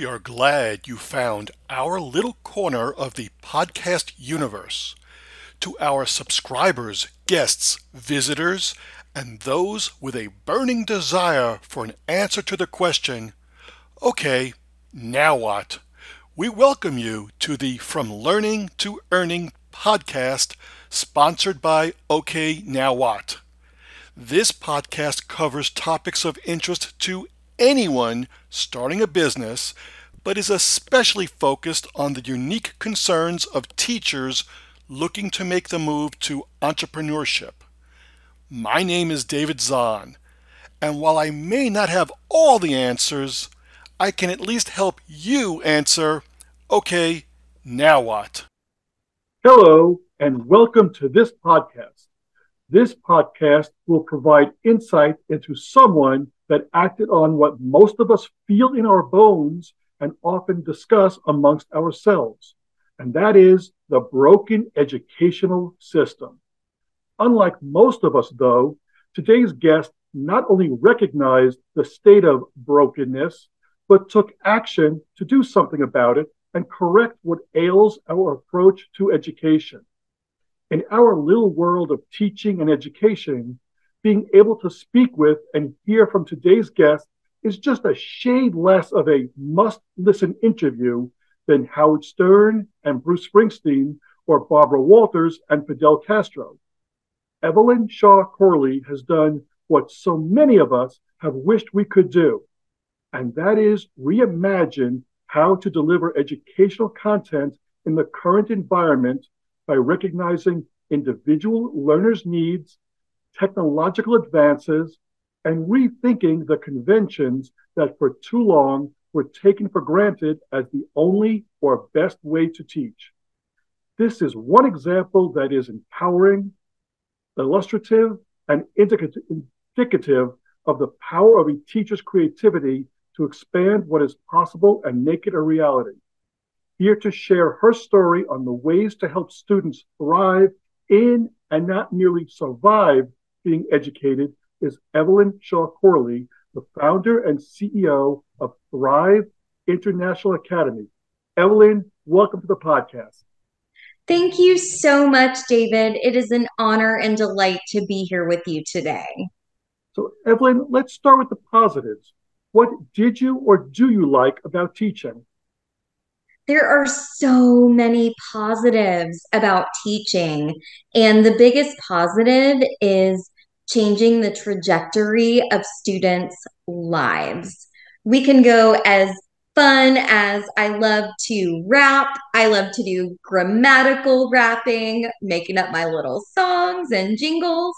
We are glad you found our little corner of the podcast universe. To our subscribers, guests, visitors, and those with a burning desire for an answer to the question, okay, now what? We welcome you to the From Learning to Earning podcast sponsored by OK Now What. This podcast covers topics of interest to anyone starting a business, but is especially focused on the unique concerns of teachers looking to make the move to entrepreneurship. My name is David Zahn, and while I may not have all the answers, I can at least help you answer okay, now what? Hello, and welcome to this podcast. This podcast will provide insight into someone that acted on what most of us feel in our bones and often discuss amongst ourselves, and that is the broken educational system. Unlike most of us, though, today's guest not only recognized the state of brokenness, but took action to do something about it and correct what ails our approach to education. In our little world of teaching and education, being able to speak with and hear from today's guest is just a shade less of a must listen interview than Howard Stern and Bruce Springsteen or Barbara Walters and Fidel Castro. Evelyn Shaw Corley has done what so many of us have wished we could do, and that is reimagine how to deliver educational content in the current environment by recognizing individual learners' needs technological advances, and rethinking the conventions that for too long were taken for granted as the only or best way to teach. This is one example that is empowering, illustrative, and indicative of the power of a teacher's creativity to expand what is possible and make it a reality. Here to share her story on the ways to help students thrive in and not merely survive being educated is Evelyn Shaw Corley, the founder and CEO of Thrive International Academy. Evelyn, welcome to the podcast. Thank you so much, David. It is an honor and delight to be here with you today. So, Evelyn, let's start with the positives. What did you or do you like about teaching? there are so many positives about teaching. And the biggest positive is changing the trajectory of students' lives. We can go as fun as I love to rap. I love to do grammatical rapping, making up my little songs and jingles.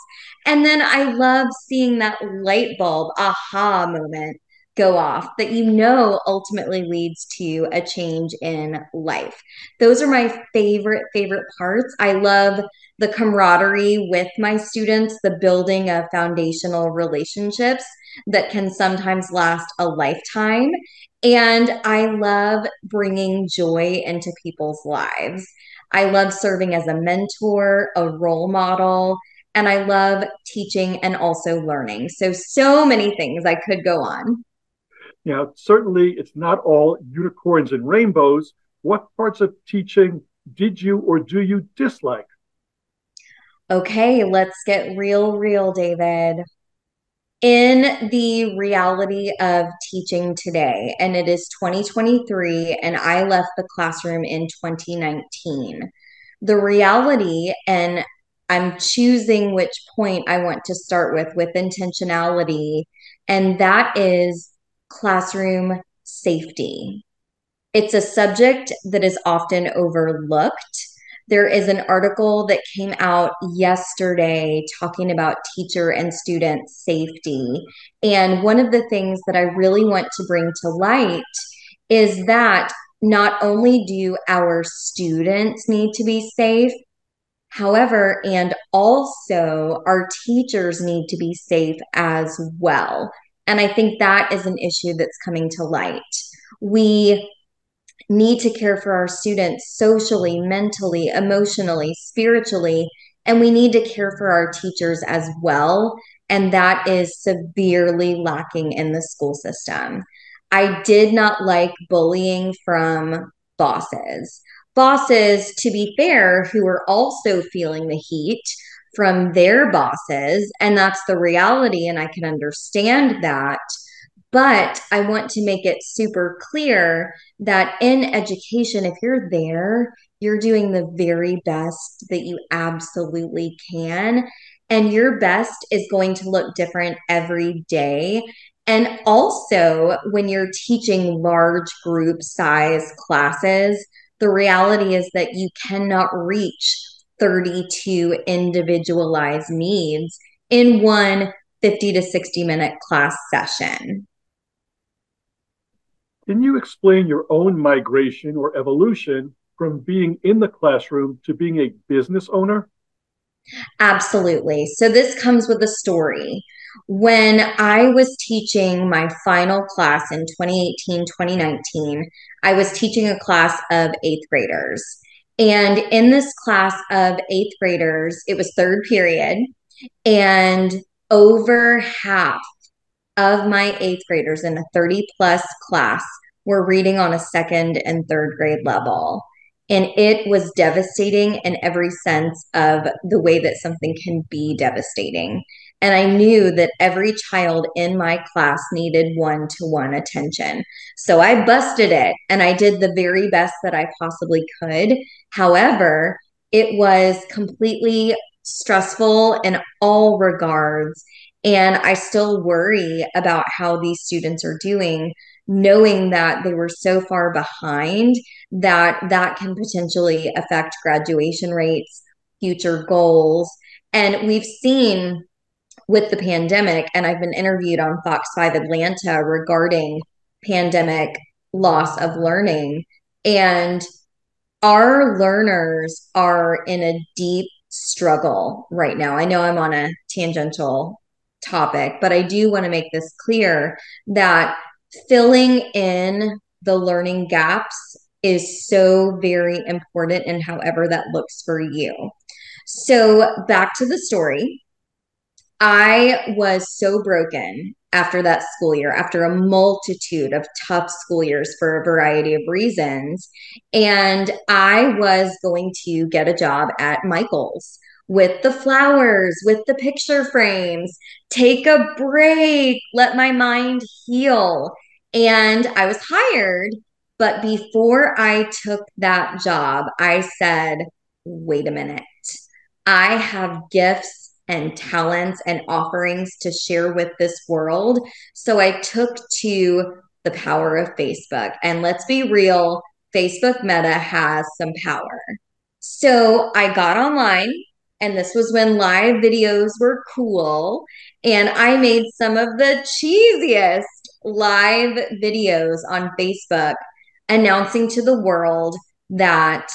And then I love seeing that light bulb aha moment go off that you know ultimately leads to a change in life. Those are my favorite, favorite parts. I love the camaraderie with my students, the building of foundational relationships that can sometimes last a lifetime. And I love bringing joy into people's lives. I love serving as a mentor, a role model, and I love teaching and also learning. So, so many things I could go on. Now, certainly it's not all unicorns and rainbows. What parts of teaching did you or do you dislike? Okay, let's get real, real, David. In the reality of teaching today, and it is 2023, and I left the classroom in 2019. The reality, and I'm choosing which point I want to start with with intentionality, and that is classroom safety. It's a subject that is often overlooked. There is an article that came out yesterday talking about teacher and student safety. And one of the things that I really want to bring to light is that not only do our students need to be safe, however, and also our teachers need to be safe as well. And I think that is an issue that's coming to light. We need to care for our students socially, mentally, emotionally, spiritually, and we need to care for our teachers as well. And that is severely lacking in the school system. I did not like bullying from bosses. Bosses, to be fair, who were also feeling the heat from their bosses. And that's the reality. And I can understand that. But I want to make it super clear that in education, if you're there, you're doing the very best that you absolutely can. And your best is going to look different every day. And also, when you're teaching large group size classes, the reality is that you cannot reach 32 individualized needs in one 50 to 60 minute class session. Can you explain your own migration or evolution from being in the classroom to being a business owner? Absolutely. So, this comes with a story. When I was teaching my final class in 2018 2019, I was teaching a class of eighth graders. And in this class of eighth graders, it was third period, and over half of my eighth graders in a 30 plus class were reading on a second and third grade level. And it was devastating in every sense of the way that something can be devastating. And I knew that every child in my class needed one to one attention. So I busted it and I did the very best that I possibly could. However, it was completely stressful in all regards. And I still worry about how these students are doing, knowing that they were so far behind that that can potentially affect graduation rates, future goals. And we've seen with the pandemic, and I've been interviewed on Fox 5 Atlanta regarding pandemic loss of learning. And our learners are in a deep struggle right now. I know I'm on a tangential topic, but I do want to make this clear that filling in the learning gaps is so very important and however that looks for you. So, back to the story. I was so broken after that school year, after a multitude of tough school years for a variety of reasons. And I was going to get a job at Michael's with the flowers, with the picture frames, take a break, let my mind heal. And I was hired. But before I took that job, I said, wait a minute. I have gifts and talents and offerings to share with this world. So I took to the power of Facebook. And let's be real, Facebook Meta has some power. So I got online, and this was when live videos were cool. And I made some of the cheesiest live videos on Facebook announcing to the world that,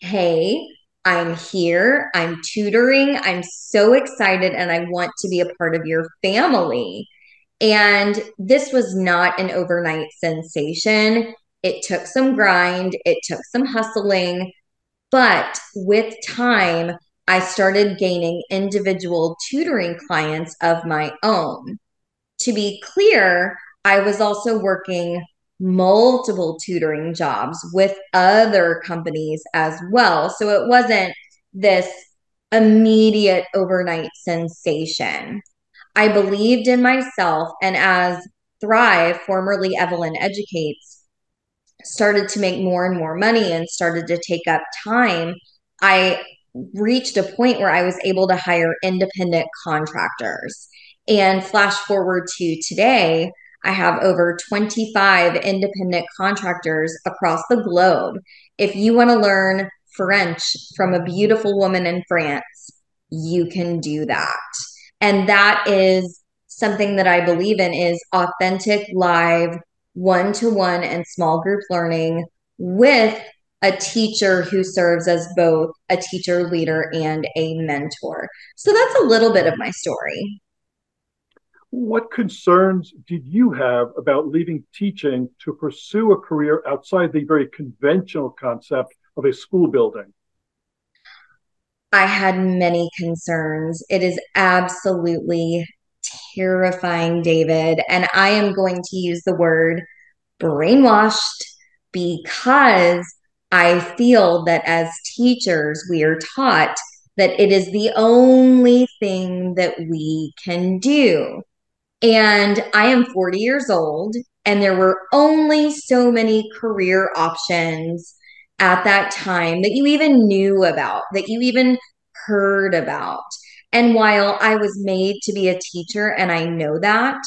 hey, I'm here, I'm tutoring, I'm so excited, and I want to be a part of your family. And this was not an overnight sensation. It took some grind, it took some hustling, but with time, I started gaining individual tutoring clients of my own. To be clear, I was also working multiple tutoring jobs with other companies as well. So it wasn't this immediate overnight sensation. I believed in myself, and as Thrive, formerly Evelyn Educates, started to make more and more money and started to take up time, I reached a point where I was able to hire independent contractors. And flash forward to today, I have over 25 independent contractors across the globe. If you want to learn French from a beautiful woman in France, you can do that. And that is something that I believe in is authentic live one-to-one and small group learning with a teacher who serves as both a teacher leader and a mentor. So that's a little bit of my story. What concerns did you have about leaving teaching to pursue a career outside the very conventional concept of a school building? I had many concerns. It is absolutely terrifying, David. And I am going to use the word brainwashed because I feel that as teachers, we are taught that it is the only thing that we can do. And I am 40 years old, and there were only so many career options at that time that you even knew about, that you even heard about. And while I was made to be a teacher, and I know that,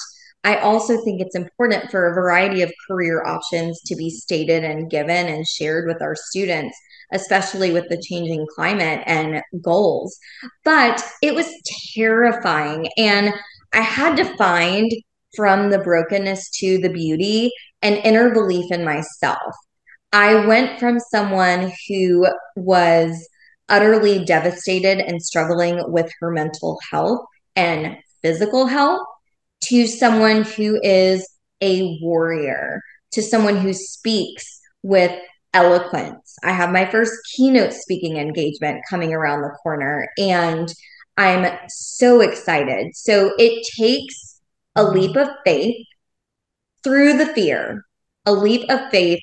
I also think it's important for a variety of career options to be stated and given and shared with our students, especially with the changing climate and goals. But it was terrifying. And I had to find from the brokenness to the beauty an inner belief in myself. I went from someone who was utterly devastated and struggling with her mental health and physical health to someone who is a warrior, to someone who speaks with eloquence. I have my first keynote speaking engagement coming around the corner, and I'm so excited. So it takes a mm-hmm. leap of faith through the fear, a leap of faith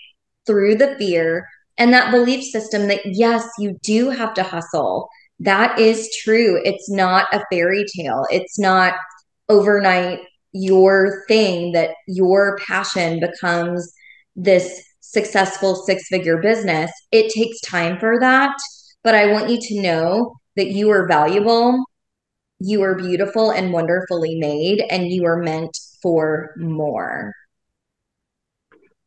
through the fear, and that belief system that yes, you do have to hustle. That is true. It's not a fairy tale. It's not overnight your thing that your passion becomes this successful six figure business. It takes time for that. But I want you to know that you are valuable, you are beautiful and wonderfully made, and you are meant for more.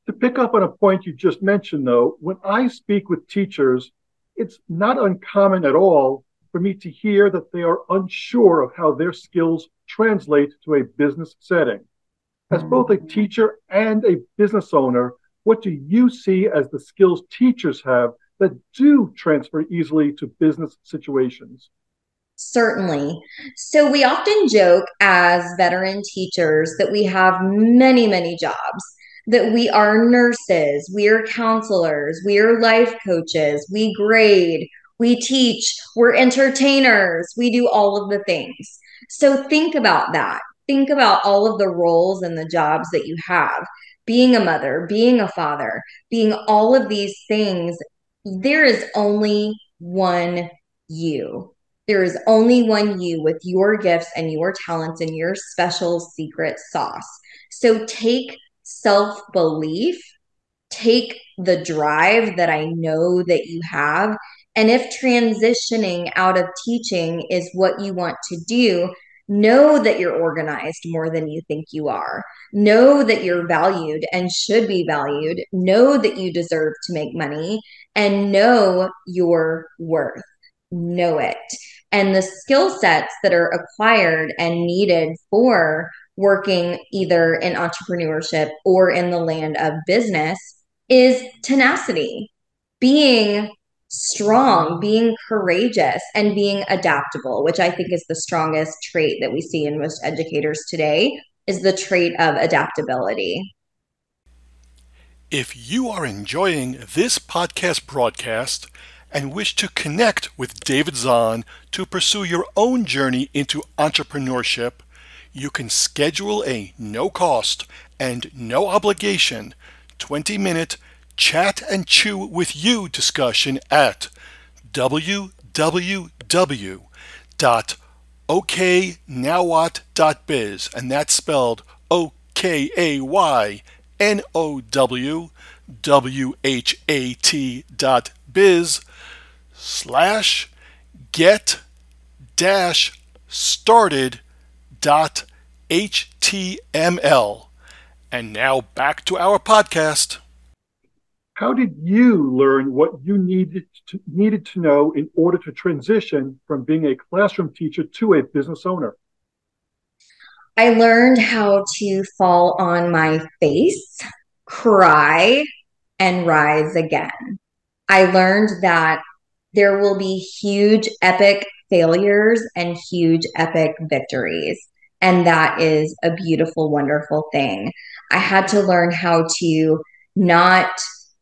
To pick up on a point you just mentioned, though, when I speak with teachers, it's not uncommon at all for me to hear that they are unsure of how their skills translate to a business setting. As both a teacher and a business owner, what do you see as the skills teachers have that do transfer easily to business situations? Certainly. So, we often joke as veteran teachers that we have many, many jobs, that we are nurses, we are counselors, we are life coaches, we grade, we teach, we're entertainers, we do all of the things. So think about that. Think about all of the roles and the jobs that you have. Being a mother, being a father, being all of these things, there is only one you. There is only one you with your gifts and your talents and your special secret sauce. So take self belief, take the drive that I know that you have, and if transitioning out of teaching is what you want to do, know that you're organized more than you think you are. Know that you're valued and should be valued. Know that you deserve to make money and know your worth. Know it. And the skill sets that are acquired and needed for working either in entrepreneurship or in the land of business is tenacity, being strong, being courageous, and being adaptable, which I think is the strongest trait that we see in most educators today, is the trait of adaptability. If you are enjoying this podcast broadcast and wish to connect with David Zahn to pursue your own journey into entrepreneurship, you can schedule a no cost and no obligation 20 minute chat and chew with you discussion at www.okaynowwhat.biz and that's spelled O K A Y N O W W H A T dot biz slash get dash started dot html. And now back to our podcast. How did you learn what you needed to, needed to know in order to transition from being a classroom teacher to a business owner? I learned how to fall on my face, cry, and rise again. I learned that there will be huge, epic failures and huge, epic victories. And that is a beautiful, wonderful thing. I had to learn how to not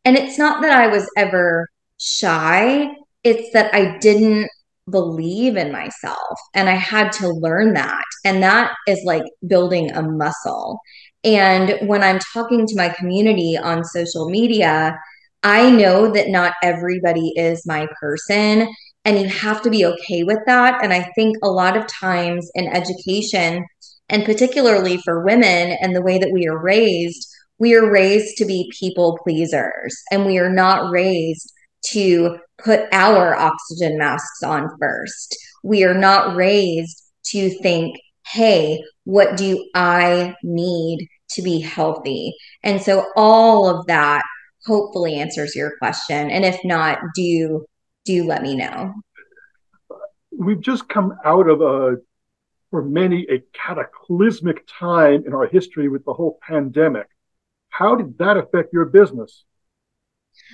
and it's not that I was ever shy, it's that I didn't believe in myself. And I had to learn that. And that is like building a muscle. And when I'm talking to my community on social media, I know that not everybody is my person, and you have to be okay with that. And I think a lot of times in education, and particularly for women and the way that we are raised, we are raised to be people pleasers, and we are not raised to put our oxygen masks on first. We are not raised to think, hey, what do I need to be healthy? And so all of that hopefully answers your question. And if not, do do let me know. We've just come out of a for many a cataclysmic time in our history with the whole pandemic. How did that affect your business?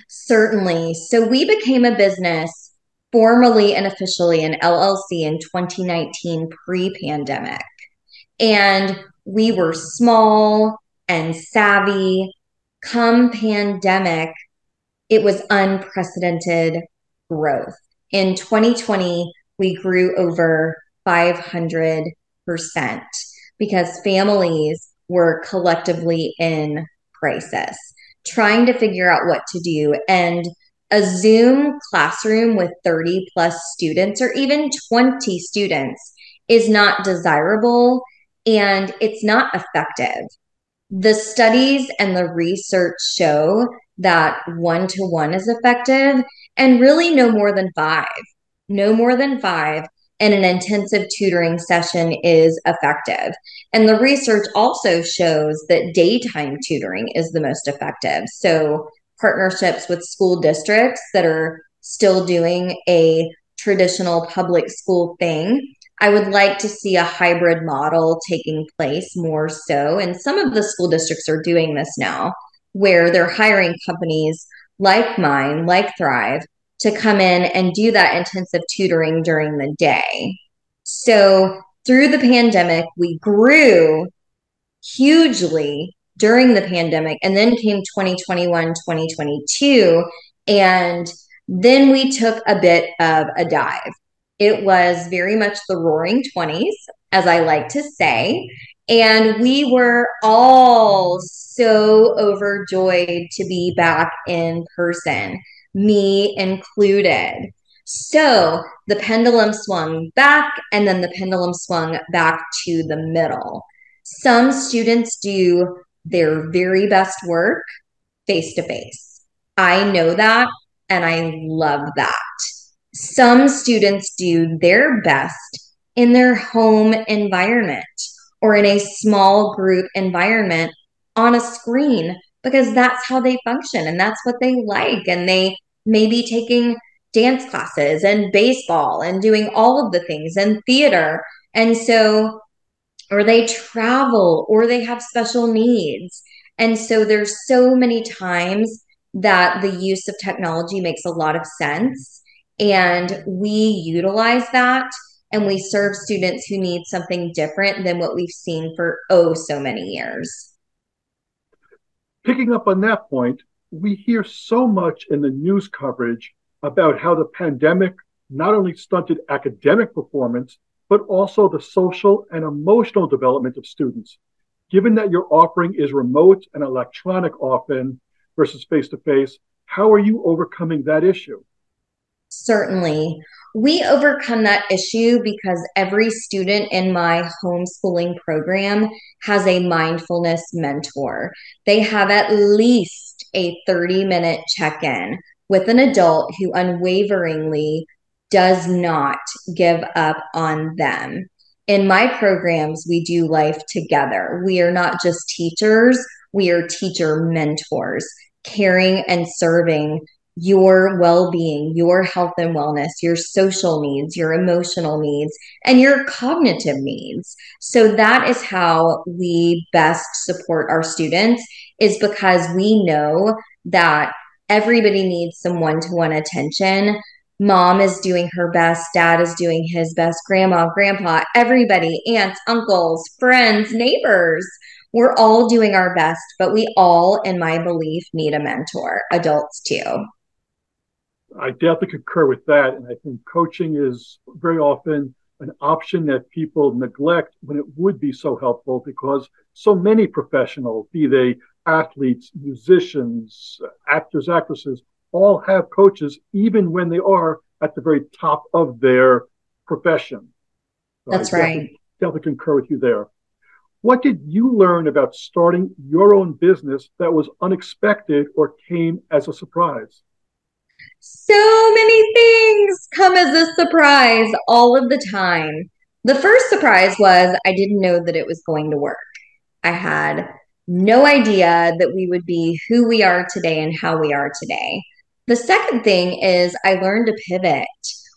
Certainly. So we became a business formally and officially an LLC in 2019 pre pandemic. And we were small and savvy. Come pandemic, it was unprecedented growth. In 2020, we grew over 500% because families were collectively in crisis, trying to figure out what to do. And a Zoom classroom with 30 plus students or even 20 students is not desirable and it's not effective. The studies and the research show that one to one is effective and really no more than five. No more than five in an intensive tutoring session is effective. And the research also shows that daytime tutoring is the most effective. So, partnerships with school districts that are still doing a traditional public school thing I would like to see a hybrid model taking place more so. And some of the school districts are doing this now, where they're hiring companies like mine, like Thrive, to come in and do that intensive tutoring during the day. So through the pandemic, we grew hugely during the pandemic. And then came 2021, 2022. And then we took a bit of a dive it was very much the roaring 20s, as I like to say. And we were all so overjoyed to be back in person, me included. So the pendulum swung back, and then the pendulum swung back to the middle. Some students do their very best work face to face. I know that, and I love that. Some students do their best in their home environment or in a small group environment on a screen because that's how they function and that's what they like. And they may be taking dance classes and baseball and doing all of the things and theater. And so, or they travel or they have special needs. And so there's so many times that the use of technology makes a lot of sense. And we utilize that and we serve students who need something different than what we've seen for oh so many years. Picking up on that point, we hear so much in the news coverage about how the pandemic not only stunted academic performance, but also the social and emotional development of students. Given that your offering is remote and electronic often versus face to face, how are you overcoming that issue? Certainly. We overcome that issue because every student in my homeschooling program has a mindfulness mentor. They have at least a 30 minute check in with an adult who unwaveringly does not give up on them. In my programs, we do life together. We are not just teachers, we are teacher mentors, caring and serving your well being, your health and wellness, your social needs, your emotional needs, and your cognitive needs. So that is how we best support our students, is because we know that everybody needs some one to one attention. Mom is doing her best, dad is doing his best, grandma, grandpa, everybody, aunts, uncles, friends, neighbors. We're all doing our best, but we all, in my belief, need a mentor, adults too. I definitely concur with that. And I think coaching is very often an option that people neglect when it would be so helpful because so many professionals, be they athletes, musicians, actors, actresses, all have coaches, even when they are at the very top of their profession. So That's I right. Definitely, definitely concur with you there. What did you learn about starting your own business that was unexpected or came as a surprise? So many things come as a surprise all of the time. The first surprise was I didn't know that it was going to work. I had no idea that we would be who we are today and how we are today. The second thing is I learned to pivot.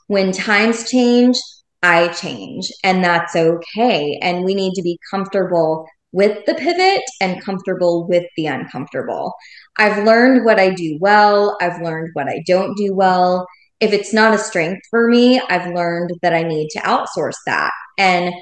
When times change, I change, and that's okay. And we need to be comfortable with the pivot and comfortable with the uncomfortable. I've learned what I do well, I've learned what I don't do well. If it's not a strength for me, I've learned that I need to outsource that and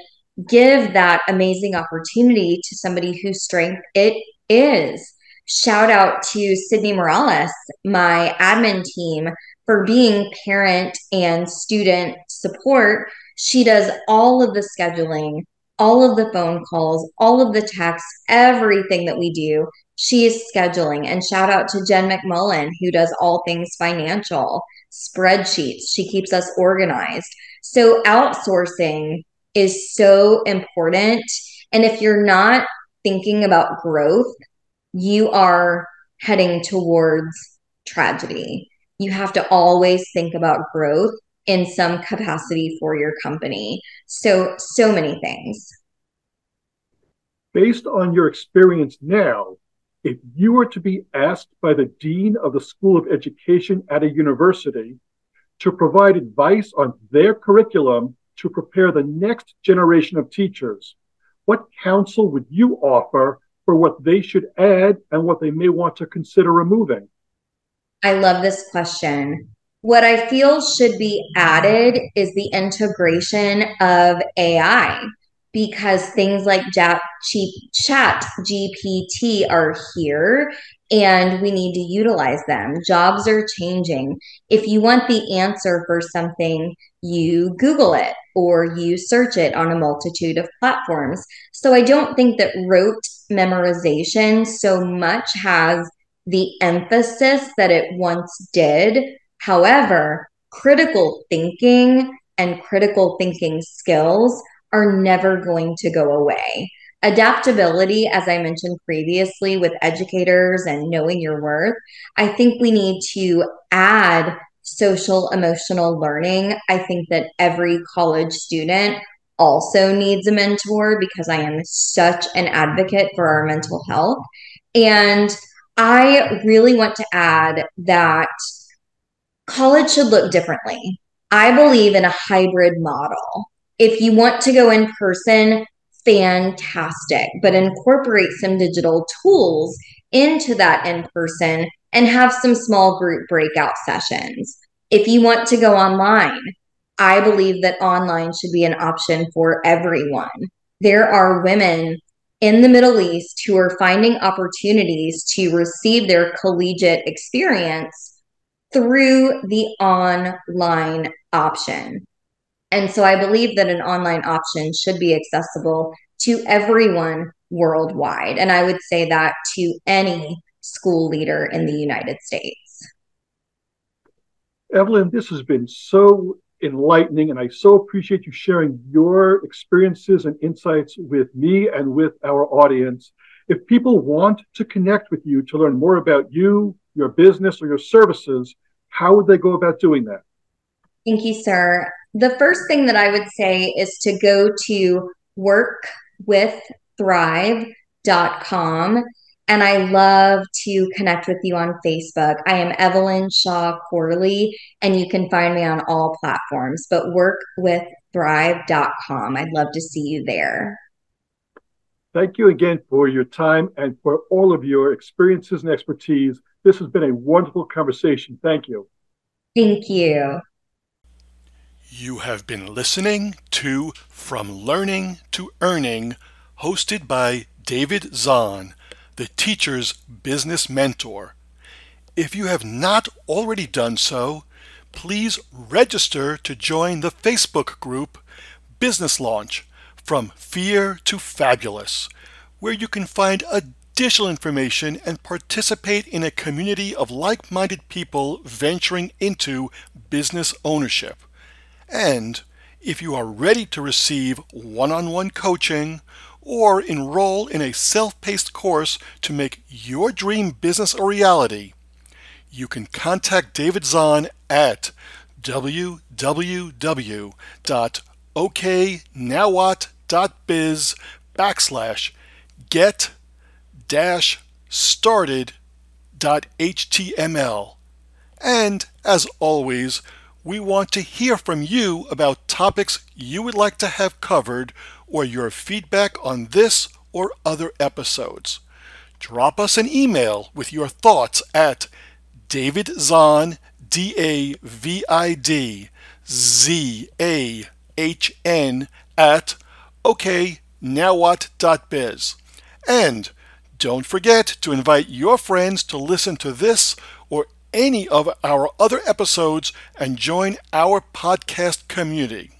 give that amazing opportunity to somebody whose strength it is. Shout out to Sydney Morales, my admin team, for being parent and student support. She does all of the scheduling, all of the phone calls, all of the texts, everything that we do. She is scheduling. And shout out to Jen McMullen, who does all things financial, spreadsheets. She keeps us organized. So, outsourcing is so important. And if you're not thinking about growth, you are heading towards tragedy. You have to always think about growth in some capacity for your company. So, so many things. Based on your experience now, if you were to be asked by the dean of the School of Education at a university to provide advice on their curriculum to prepare the next generation of teachers, what counsel would you offer for what they should add and what they may want to consider removing? I love this question. What I feel should be added is the integration of AI because things like chat GPT are here and we need to utilize them. Jobs are changing. If you want the answer for something, you Google it or you search it on a multitude of platforms. So I don't think that rote memorization so much has the emphasis that it once did. However, critical thinking and critical thinking skills are never going to go away. Adaptability, as I mentioned previously, with educators and knowing your worth, I think we need to add social emotional learning. I think that every college student also needs a mentor because I am such an advocate for our mental health. And I really want to add that college should look differently. I believe in a hybrid model. If you want to go in person, fantastic, but incorporate some digital tools into that in person and have some small group breakout sessions. If you want to go online, I believe that online should be an option for everyone. There are women in the Middle East who are finding opportunities to receive their collegiate experience through the online option. And so I believe that an online option should be accessible to everyone worldwide. And I would say that to any school leader in the United States. Evelyn, this has been so enlightening, and I so appreciate you sharing your experiences and insights with me and with our audience. If people want to connect with you to learn more about you, your business, or your services, how would they go about doing that? Thank you, sir. The first thing that I would say is to go to workwiththrive.com and I love to connect with you on Facebook. I am Evelyn Shaw Corley, and you can find me on all platforms, but workwiththrive.com. I'd love to see you there. Thank you again for your time and for all of your experiences and expertise. This has been a wonderful conversation. Thank you. Thank you. You have been listening to From Learning to Earning, hosted by David Zahn the teacher's business mentor. If you have not already done so, please register to join the Facebook group business launch from fear to fabulous, where you can find additional information and participate in a community of like minded people venturing into business ownership. And if you are ready to receive one on one coaching or enroll in a self paced course to make your dream business a reality, you can contact David Zahn at www.oknowwhat.biz backslash get dash started dot html. And as always, we want to hear from you about topics you would like to have covered or your feedback on this or other episodes. Drop us an email with your thoughts at David Zahn, D A V I D Z A H N, at oknowwhat.biz. And don't forget to invite your friends to listen to this or any of our other episodes and join our podcast community.